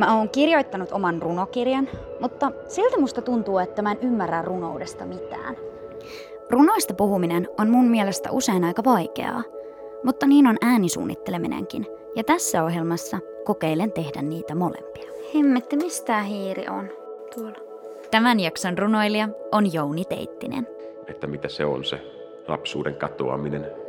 Mä oon kirjoittanut oman runokirjan, mutta silti musta tuntuu, että mä en ymmärrä runoudesta mitään. Runoista puhuminen on mun mielestä usein aika vaikeaa, mutta niin on äänisuunnitteleminenkin. Ja tässä ohjelmassa kokeilen tehdä niitä molempia. Hemmetti, mistä hiiri on tuolla? Tämän jakson runoilija on Jouni Teittinen, että mitä se on se lapsuuden katoaminen.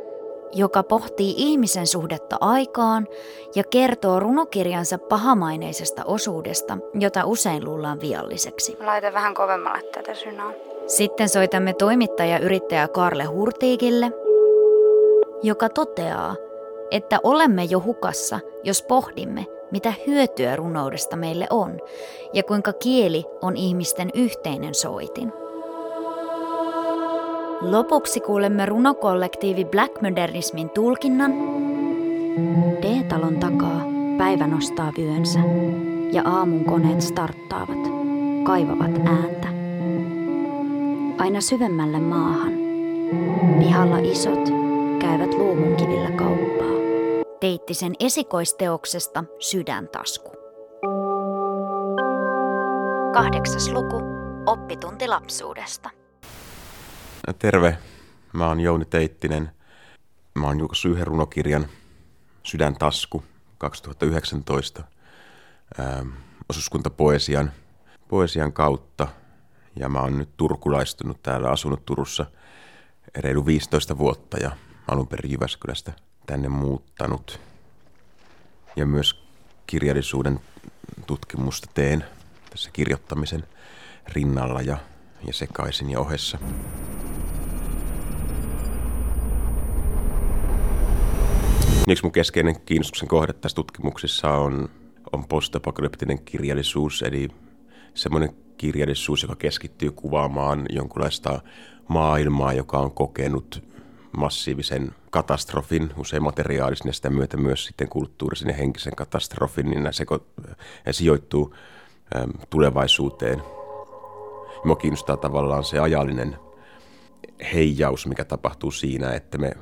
Joka pohtii ihmisen suhdetta aikaan ja kertoo runokirjansa pahamaineisesta osuudesta, jota usein luullaan vialliseksi. Laita vähän kovemmalle tätä synaa. Sitten soitamme toimittaja-yrittäjä Karle Hurtiikille, joka toteaa, että olemme jo hukassa, jos pohdimme, mitä hyötyä runoudesta meille on ja kuinka kieli on ihmisten yhteinen soitin. Lopuksi kuulemme runokollektiivi Black Modernismin tulkinnan. D-talon takaa päivä nostaa vyönsä ja aamun koneet starttaavat, kaivavat ääntä. Aina syvemmälle maahan. Pihalla isot käyvät luumunkivillä kauppaa. Teittisen esikoisteoksesta Sydäntasku. Kahdeksas luku. Oppitunti lapsuudesta. Terve, mä oon Jouni Teittinen. Mä oon julkaissut yhden runokirjan Sydäntasku 2019 ähm, osuuskuntapoesian poesian kautta. Ja mä oon nyt turkulaistunut täällä, asunut Turussa reilu 15 vuotta ja alun perin Jyväskylästä tänne muuttanut. Ja myös kirjallisuuden tutkimusta teen tässä kirjoittamisen rinnalla ja, ja sekaisin ja ohessa. Yksi mun keskeinen kiinnostuksen kohde tässä tutkimuksissa on, on postapokalyptinen kirjallisuus, eli semmoinen kirjallisuus, joka keskittyy kuvaamaan jonkunlaista maailmaa, joka on kokenut massiivisen katastrofin, usein materiaalisen ja sitä myötä myös sitten kulttuurisen ja henkisen katastrofin, niin nämä seko, sijoittuu äm, tulevaisuuteen. Mua kiinnostaa tavallaan se ajallinen heijaus, mikä tapahtuu siinä, että me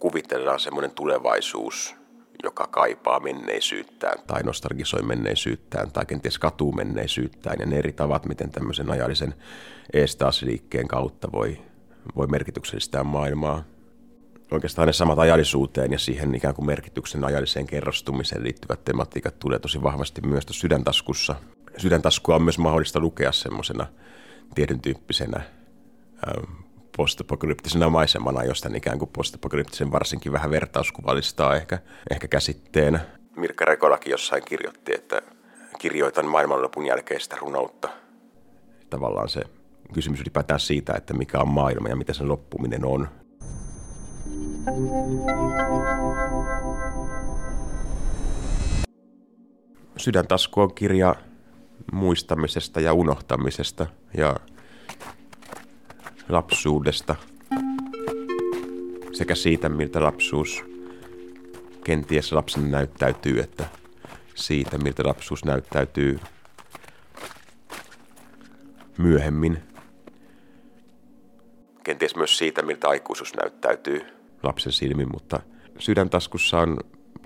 kuvitellaan semmoinen tulevaisuus, joka kaipaa menneisyyttään tai nostalgisoi menneisyyttään tai kenties katuu menneisyyttään ja ne eri tavat, miten tämmöisen ajallisen eestaasliikkeen kautta voi, voi merkityksellistää maailmaa. Oikeastaan ne samat ajallisuuteen ja siihen ikään kuin merkityksen ajalliseen kerrostumiseen liittyvät tematiikat tulee tosi vahvasti myös tuossa sydäntaskussa. Sydäntaskua on myös mahdollista lukea semmoisena tietyn tyyppisenä postapokalyptisena maisemana, josta ikään kuin postapokalyptisen varsinkin vähän vertauskuvallistaa ehkä, ehkä käsitteenä. Mirkka Rekolakin jossain kirjoitti, että kirjoitan maailmanlopun jälkeistä runoutta. Tavallaan se kysymys ylipäätään siitä, että mikä on maailma ja mitä sen loppuminen on. Sydäntasku on kirja muistamisesta ja unohtamisesta ja lapsuudesta sekä siitä, miltä lapsuus kenties lapsen näyttäytyy, että siitä, miltä lapsuus näyttäytyy myöhemmin. Kenties myös siitä, miltä aikuisuus näyttäytyy lapsen silmin, mutta sydäntaskussa on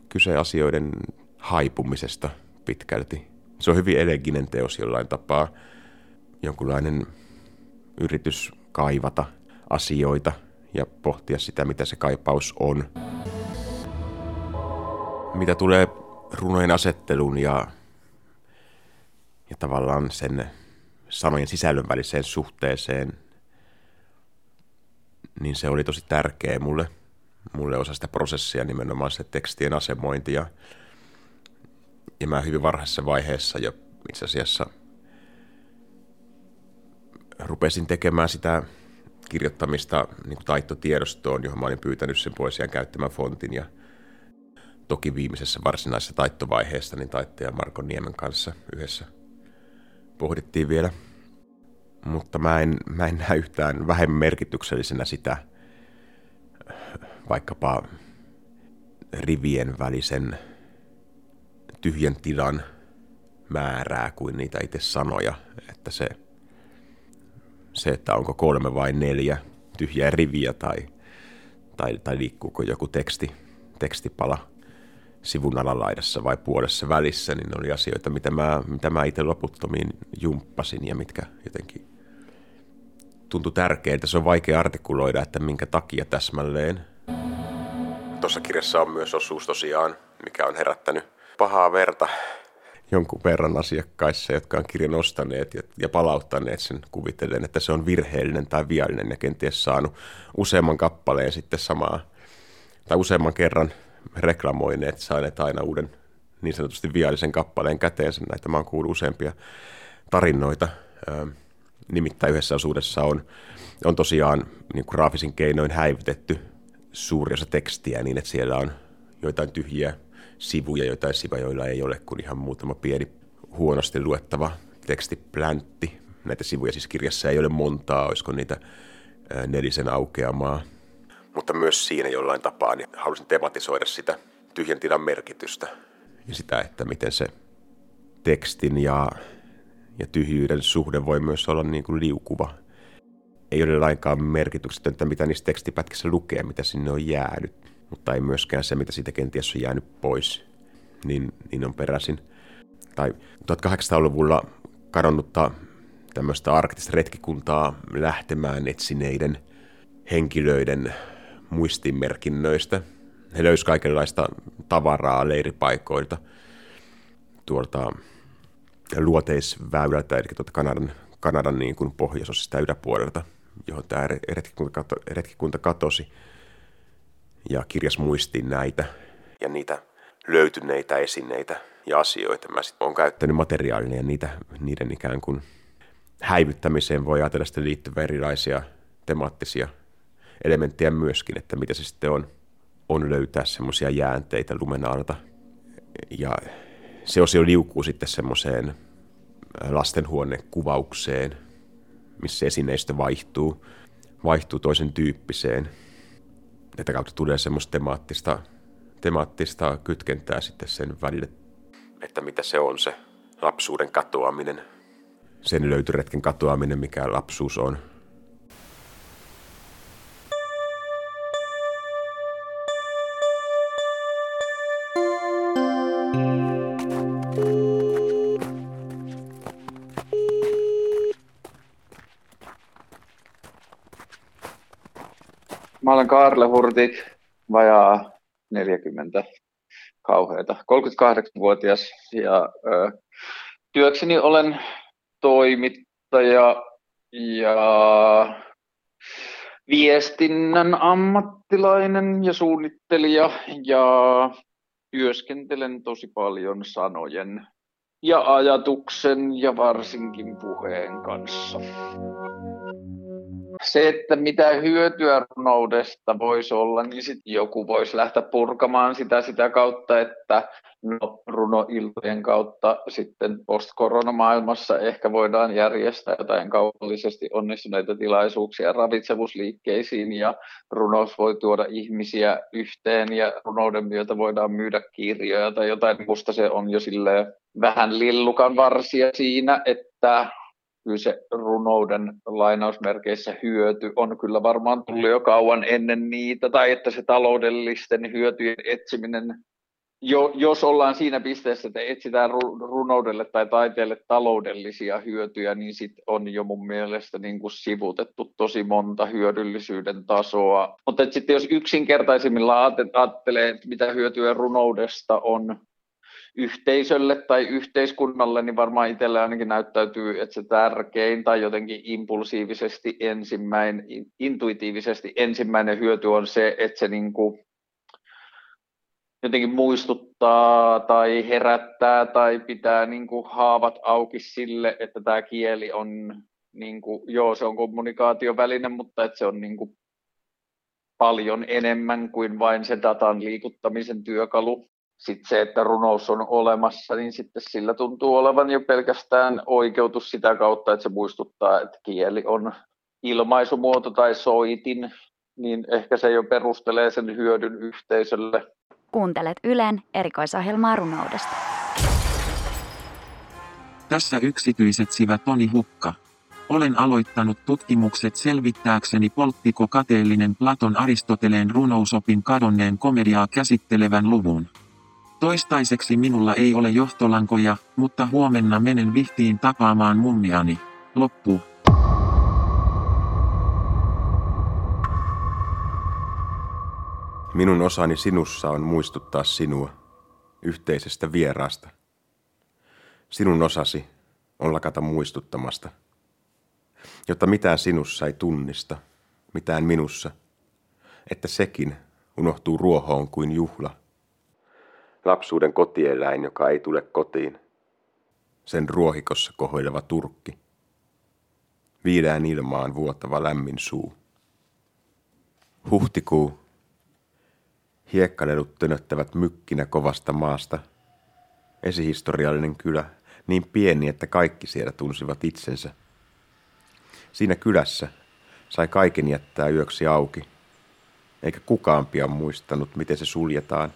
kyse asioiden haipumisesta pitkälti. Se on hyvin eleginen teos jollain tapaa, jonkunlainen yritys kaivata asioita ja pohtia sitä, mitä se kaipaus on. Mitä tulee runojen asetteluun ja, ja tavallaan sen sanojen sisällön väliseen suhteeseen, niin se oli tosi tärkeä mulle. Mulle osa sitä prosessia nimenomaan se tekstien asemointi ja, ja mä hyvin varhaisessa vaiheessa jo itse asiassa – rupesin tekemään sitä kirjoittamista niin kuin taittotiedostoon, johon mä olin pyytänyt sen poesian käyttämän fontin ja toki viimeisessä varsinaisessa taittovaiheessa niin taittaja Marko Niemen kanssa yhdessä pohdittiin vielä. Mutta mä en, mä en näe yhtään vähemmän merkityksellisenä sitä vaikkapa rivien välisen tyhjän tilan määrää kuin niitä itse sanoja. Että se, se, että onko kolme vai neljä tyhjää riviä tai, tai, tai liikkuuko joku teksti, tekstipala sivun alalaidassa vai puolessa välissä, niin ne oli asioita, mitä mä, mitä mä itse loputtomiin jumppasin ja mitkä jotenkin tuntui tärkeiltä. Se on vaikea artikuloida, että minkä takia täsmälleen. Tuossa kirjassa on myös osuus tosiaan, mikä on herättänyt pahaa verta jonkun verran asiakkaissa, jotka on kirjan ostaneet ja palauttaneet sen kuvitellen, että se on virheellinen tai viallinen ja kenties saanut useamman kappaleen sitten samaa tai useamman kerran reklamoineet, saaneet aina uuden niin sanotusti viallisen kappaleen käteensä. Näitä mä oon kuullut useampia tarinoita. Nimittäin yhdessä osuudessa on, on tosiaan niin graafisin keinoin häivytetty suuri osa tekstiä niin, että siellä on joitain tyhjiä sivuja, joitain sivuja, joilla ei ole kuin ihan muutama pieni huonosti luettava tekstipläntti. Näitä sivuja siis kirjassa ei ole montaa, olisiko niitä nelisen aukeamaa mutta myös siinä jollain tapaa niin halusin tematisoida sitä tyhjän tilan merkitystä ja sitä, että miten se tekstin ja, ja tyhjyyden suhde voi myös olla niin kuin liukuva. Ei ole lainkaan merkityksetöntä, mitä niissä tekstipätkissä lukee, mitä sinne on jäänyt, mutta ei myöskään se, mitä siitä kenties on jäänyt pois, niin, niin on peräisin. Tai 1800-luvulla kadonnutta tämmöistä arktista retkikuntaa lähtemään etsineiden henkilöiden muistimerkinnöistä. He löysivät kaikenlaista tavaraa leiripaikoilta tuolta luoteisväylältä, eli tuolta Kanadan, Kanadan niin kuin pohjoisosista yläpuolelta, johon tämä retkikunta, retkikunta katosi. Ja kirjas muistiin näitä ja niitä löytyneitä esineitä ja asioita. Mä sitten olen käyttänyt materiaalina ja niitä, niiden ikään kuin häivyttämiseen voi ajatella sitten liittyviä erilaisia temaattisia elementtejä myöskin, että mitä se sitten on, on löytää semmoisia jäänteitä lumen alta. Ja se osio liukuu sitten semmoiseen lastenhuonekuvaukseen, missä esineistö vaihtuu, vaihtuu toisen tyyppiseen. Tätä kautta tulee semmoista temaattista, temaattista kytkentää sitten sen välille, että mitä se on se lapsuuden katoaminen, sen löytyretken katoaminen, mikä lapsuus on – Hurtik, vajaa 40 kauheita, 38-vuotias ja ö, työkseni olen toimittaja ja viestinnän ammattilainen ja suunnittelija ja työskentelen tosi paljon sanojen ja ajatuksen ja varsinkin puheen kanssa se, että mitä hyötyä runoudesta voisi olla, niin sitten joku voisi lähteä purkamaan sitä sitä kautta, että no, runoiltojen kautta sitten post-koronamaailmassa ehkä voidaan järjestää jotain kaupallisesti onnistuneita tilaisuuksia ravitsemusliikkeisiin ja runous voi tuoda ihmisiä yhteen ja runouden myötä voidaan myydä kirjoja tai jotain. Musta se on jo vähän lillukan varsia siinä, että kyllä se runouden lainausmerkeissä hyöty on kyllä varmaan tullut jo kauan ennen niitä, tai että se taloudellisten hyötyjen etsiminen, jo, jos ollaan siinä pisteessä, että etsitään runoudelle tai taiteelle taloudellisia hyötyjä, niin sit on jo mun mielestä niin kuin sivutettu tosi monta hyödyllisyyden tasoa. Mutta sitten jos yksinkertaisimmilla ajattelee, mitä hyötyä runoudesta on, yhteisölle tai yhteiskunnalle, niin varmaan itselle ainakin näyttäytyy, että se tärkein tai jotenkin impulsiivisesti ensimmäinen, intuitiivisesti ensimmäinen hyöty on se, että se niin kuin jotenkin muistuttaa tai herättää tai pitää niin kuin haavat auki sille, että tämä kieli on, niin kuin, joo se on kommunikaatioväline, mutta että se on niin kuin paljon enemmän kuin vain se datan liikuttamisen työkalu sitten se, että runous on olemassa, niin sitten sillä tuntuu olevan jo pelkästään oikeutus sitä kautta, että se muistuttaa, että kieli on ilmaisumuoto tai soitin, niin ehkä se jo perustelee sen hyödyn yhteisölle. Kuuntelet Ylen erikoisohjelmaa runoudesta. Tässä yksityiset sivä Toni Hukka. Olen aloittanut tutkimukset selvittääkseni polttiko kateellinen Platon Aristoteleen runousopin kadonneen komediaa käsittelevän luvun. Toistaiseksi minulla ei ole johtolankoja, mutta huomenna menen vihtiin tapaamaan mummiani. Loppu. Minun osani sinussa on muistuttaa sinua yhteisestä vieraasta. Sinun osasi on lakata muistuttamasta, jotta mitään sinussa ei tunnista, mitään minussa, että sekin unohtuu ruohoon kuin juhla. Lapsuuden kotieläin, joka ei tule kotiin. Sen ruohikossa kohoileva turkki. Viidään ilmaan vuotava lämmin suu. Huhtikuu Hiekkalelut tönöttävät mykkinä kovasta maasta. Esihistoriallinen kylä, niin pieni, että kaikki siellä tunsivat itsensä. Siinä kylässä sai kaiken jättää yöksi auki, eikä kukaan pian muistanut, miten se suljetaan.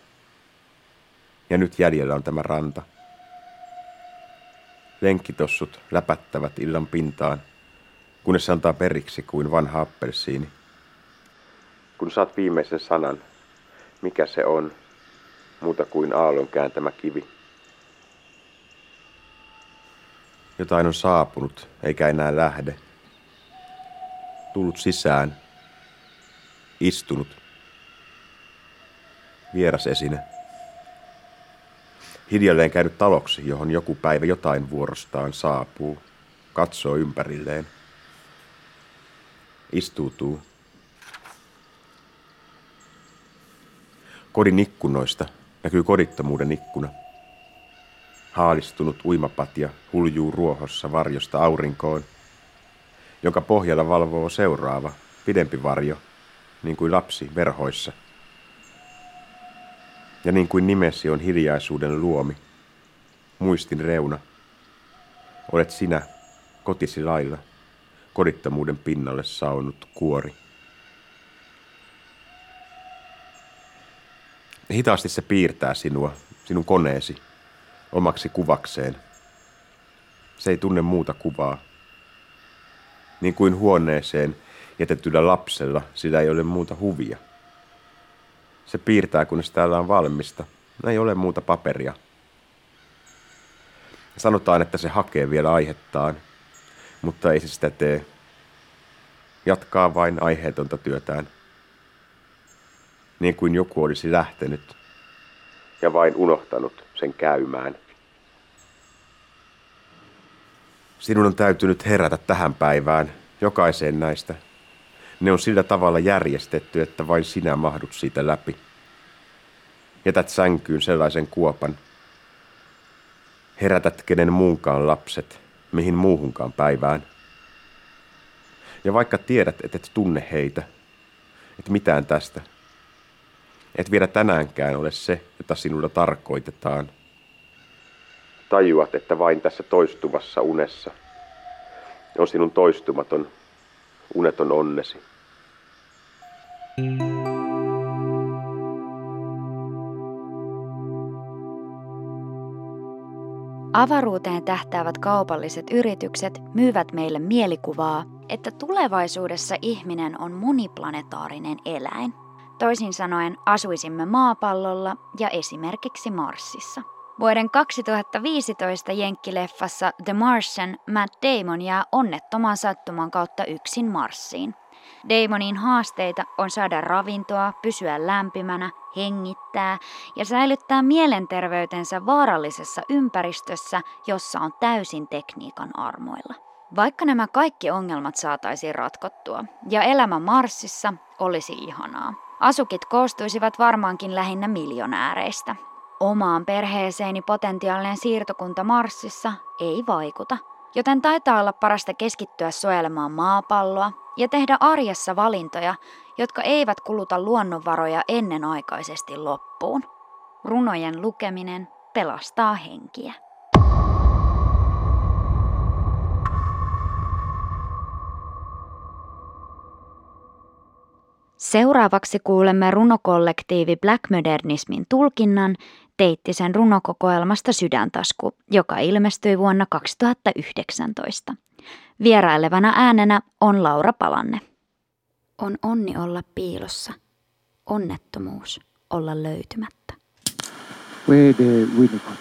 Ja nyt jäljellä on tämä ranta. Lenkkitossut läpättävät illan pintaan, kunnes se antaa periksi kuin vanha appelsiini. Kun saat viimeisen sanan, mikä se on, muuta kuin aallon kääntämä kivi. Jotain on saapunut, eikä enää lähde. Tullut sisään, istunut. Vieras esine. Hiljalleen käynyt taloksi, johon joku päivä jotain vuorostaan saapuu. Katsoo ympärilleen. Istuutuu. Kodin ikkunoista näkyy kodittomuuden ikkuna. Haalistunut uimapatja huljuu ruohossa varjosta aurinkoon, jonka pohjalla valvoo seuraava, pidempi varjo, niin kuin lapsi verhoissa. Ja niin kuin nimesi on hiljaisuuden luomi, muistin reuna, olet sinä kotisi lailla, kodittomuuden pinnalle saunut kuori. Hitaasti se piirtää sinua, sinun koneesi, omaksi kuvakseen. Se ei tunne muuta kuvaa. Niin kuin huoneeseen jätetyllä lapsella, sillä ei ole muuta huvia. Se piirtää, kunnes täällä on valmista. Ei ole muuta paperia. Sanotaan, että se hakee vielä aihettaan, mutta ei se sitä tee. Jatkaa vain aiheetonta työtään niin kuin joku olisi lähtenyt ja vain unohtanut sen käymään. Sinun on täytynyt herätä tähän päivään, jokaiseen näistä. Ne on sillä tavalla järjestetty, että vain sinä mahdut siitä läpi. Jätät sänkyyn sellaisen kuopan. Herätät kenen muunkaan lapset, mihin muuhunkaan päivään. Ja vaikka tiedät, että et tunne heitä, et mitään tästä – et vielä tänäänkään ole se, jota sinulla tarkoitetaan. Tajuat, että vain tässä toistuvassa unessa on sinun toistumaton, uneton onnesi. Avaruuteen tähtäävät kaupalliset yritykset myyvät meille mielikuvaa, että tulevaisuudessa ihminen on moniplanetaarinen eläin. Toisin sanoen asuisimme maapallolla ja esimerkiksi Marsissa. Vuoden 2015 jenkkileffassa The Martian Matt Damon jää onnettoman sattuman kautta yksin Marsiin. Damonin haasteita on saada ravintoa, pysyä lämpimänä, hengittää ja säilyttää mielenterveytensä vaarallisessa ympäristössä, jossa on täysin tekniikan armoilla. Vaikka nämä kaikki ongelmat saataisiin ratkottua ja elämä Marsissa olisi ihanaa. Asukit koostuisivat varmaankin lähinnä miljonääreistä. Omaan perheeseeni potentiaalinen siirtokunta Marsissa ei vaikuta, joten taitaa olla parasta keskittyä suojelemaan maapalloa ja tehdä arjessa valintoja, jotka eivät kuluta luonnonvaroja ennenaikaisesti loppuun. Runojen lukeminen pelastaa henkiä. Seuraavaksi kuulemme runokollektiivi Black Modernismin tulkinnan Teittisen runokokoelmasta Sydäntasku, joka ilmestyi vuonna 2019. Vierailevana äänenä on Laura Palanne. On onni olla piilossa, onnettomuus olla löytymättä. V.D. Winnicott.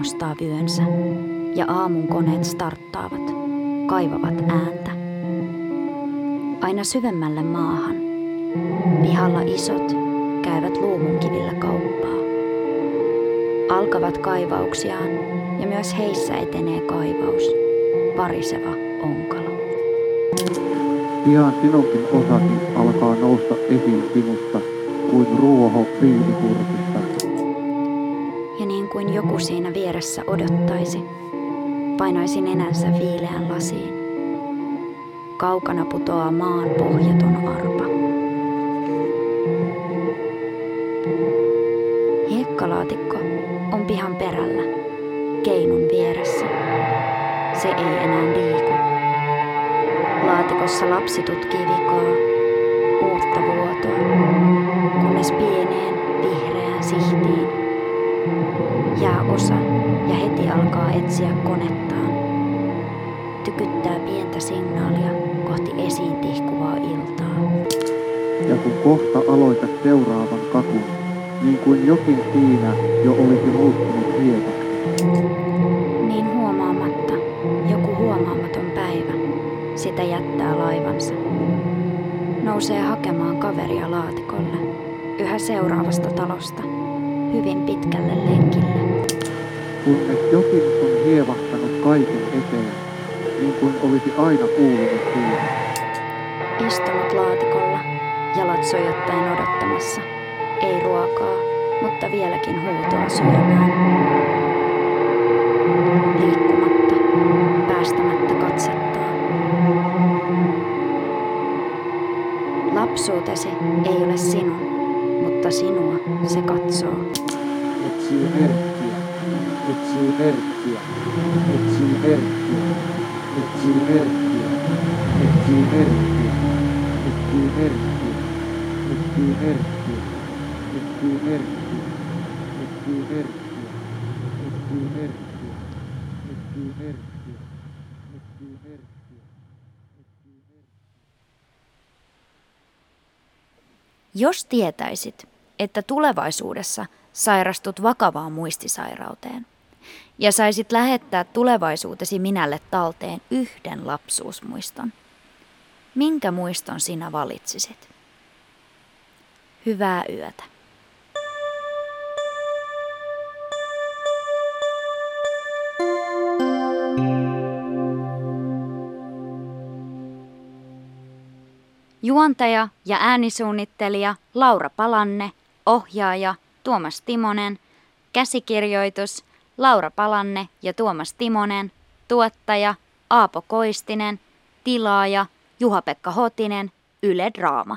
Nostaa vyönsä ja aamun koneet starttaavat, kaivavat ääntä. Aina syvemmälle maahan. Pihalla isot käyvät luumunkivillä kauppaa. Alkavat kaivauksiaan ja myös heissä etenee kaivaus, variseva onkalo. Pian sinunkin osasi alkaa nousta esiin sinusta kuin ruoho viinipurkista. Joku siinä vieressä odottaisi, painaisin nenänsä viileän lasiin. Kaukana putoaa maan pohjaton arpa. Hiekkalaatikko on pihan perällä, keinun vieressä. Se ei enää liiku. Laatikossa lapsi tutkii vikaa, uutta vuotoa, kunnes pieneen vihreään sihtiin jää osa ja heti alkaa etsiä konettaan. Tykyttää pientä signaalia kohti esiin tihkuvaa iltaa. Ja kun kohta aloitat seuraavan kakun, niin kuin jokin siinä jo olisi muuttunut hiekaksi. Niin huomaamatta joku huomaamaton päivä sitä jättää laivansa. Nousee hakemaan kaveria laatikolle, yhä seuraavasta talosta, hyvin pitkälle lenkille. Kunnes jokin on hievahtanut kaiken eteen, niin kuin olisi aina kuulunut siihen. Istunut laatikolla, jalat sojottaen odottamassa. Ei ruokaa, mutta vieläkin huutoa syömään. Liikkumatta, päästämättä katsettaan. Lapsuutesi ei ole sinun, mutta sinua se katsoo. Etsii merkkiä, etsii merkkiä, etsii merkkiä, etsii merkkiä, etsii merkkiä, etsii merkkiä, etsii merkkiä, etsii merkkiä, etsii merkkiä, etsii merkkiä, etsii merkkiä, etsii merkkiä. Jos tietäisit, että tulevaisuudessa sairastut vakavaan muistisairauteen ja saisit lähettää tulevaisuutesi minälle talteen yhden lapsuusmuiston, minkä muiston sinä valitsisit? Hyvää yötä. Juontaja ja äänisuunnittelija Laura Palanne, ohjaaja Tuomas Timonen, käsikirjoitus Laura Palanne ja Tuomas Timonen, tuottaja Aapo Koistinen, tilaaja Juha-Pekka Hotinen, Yle Draama.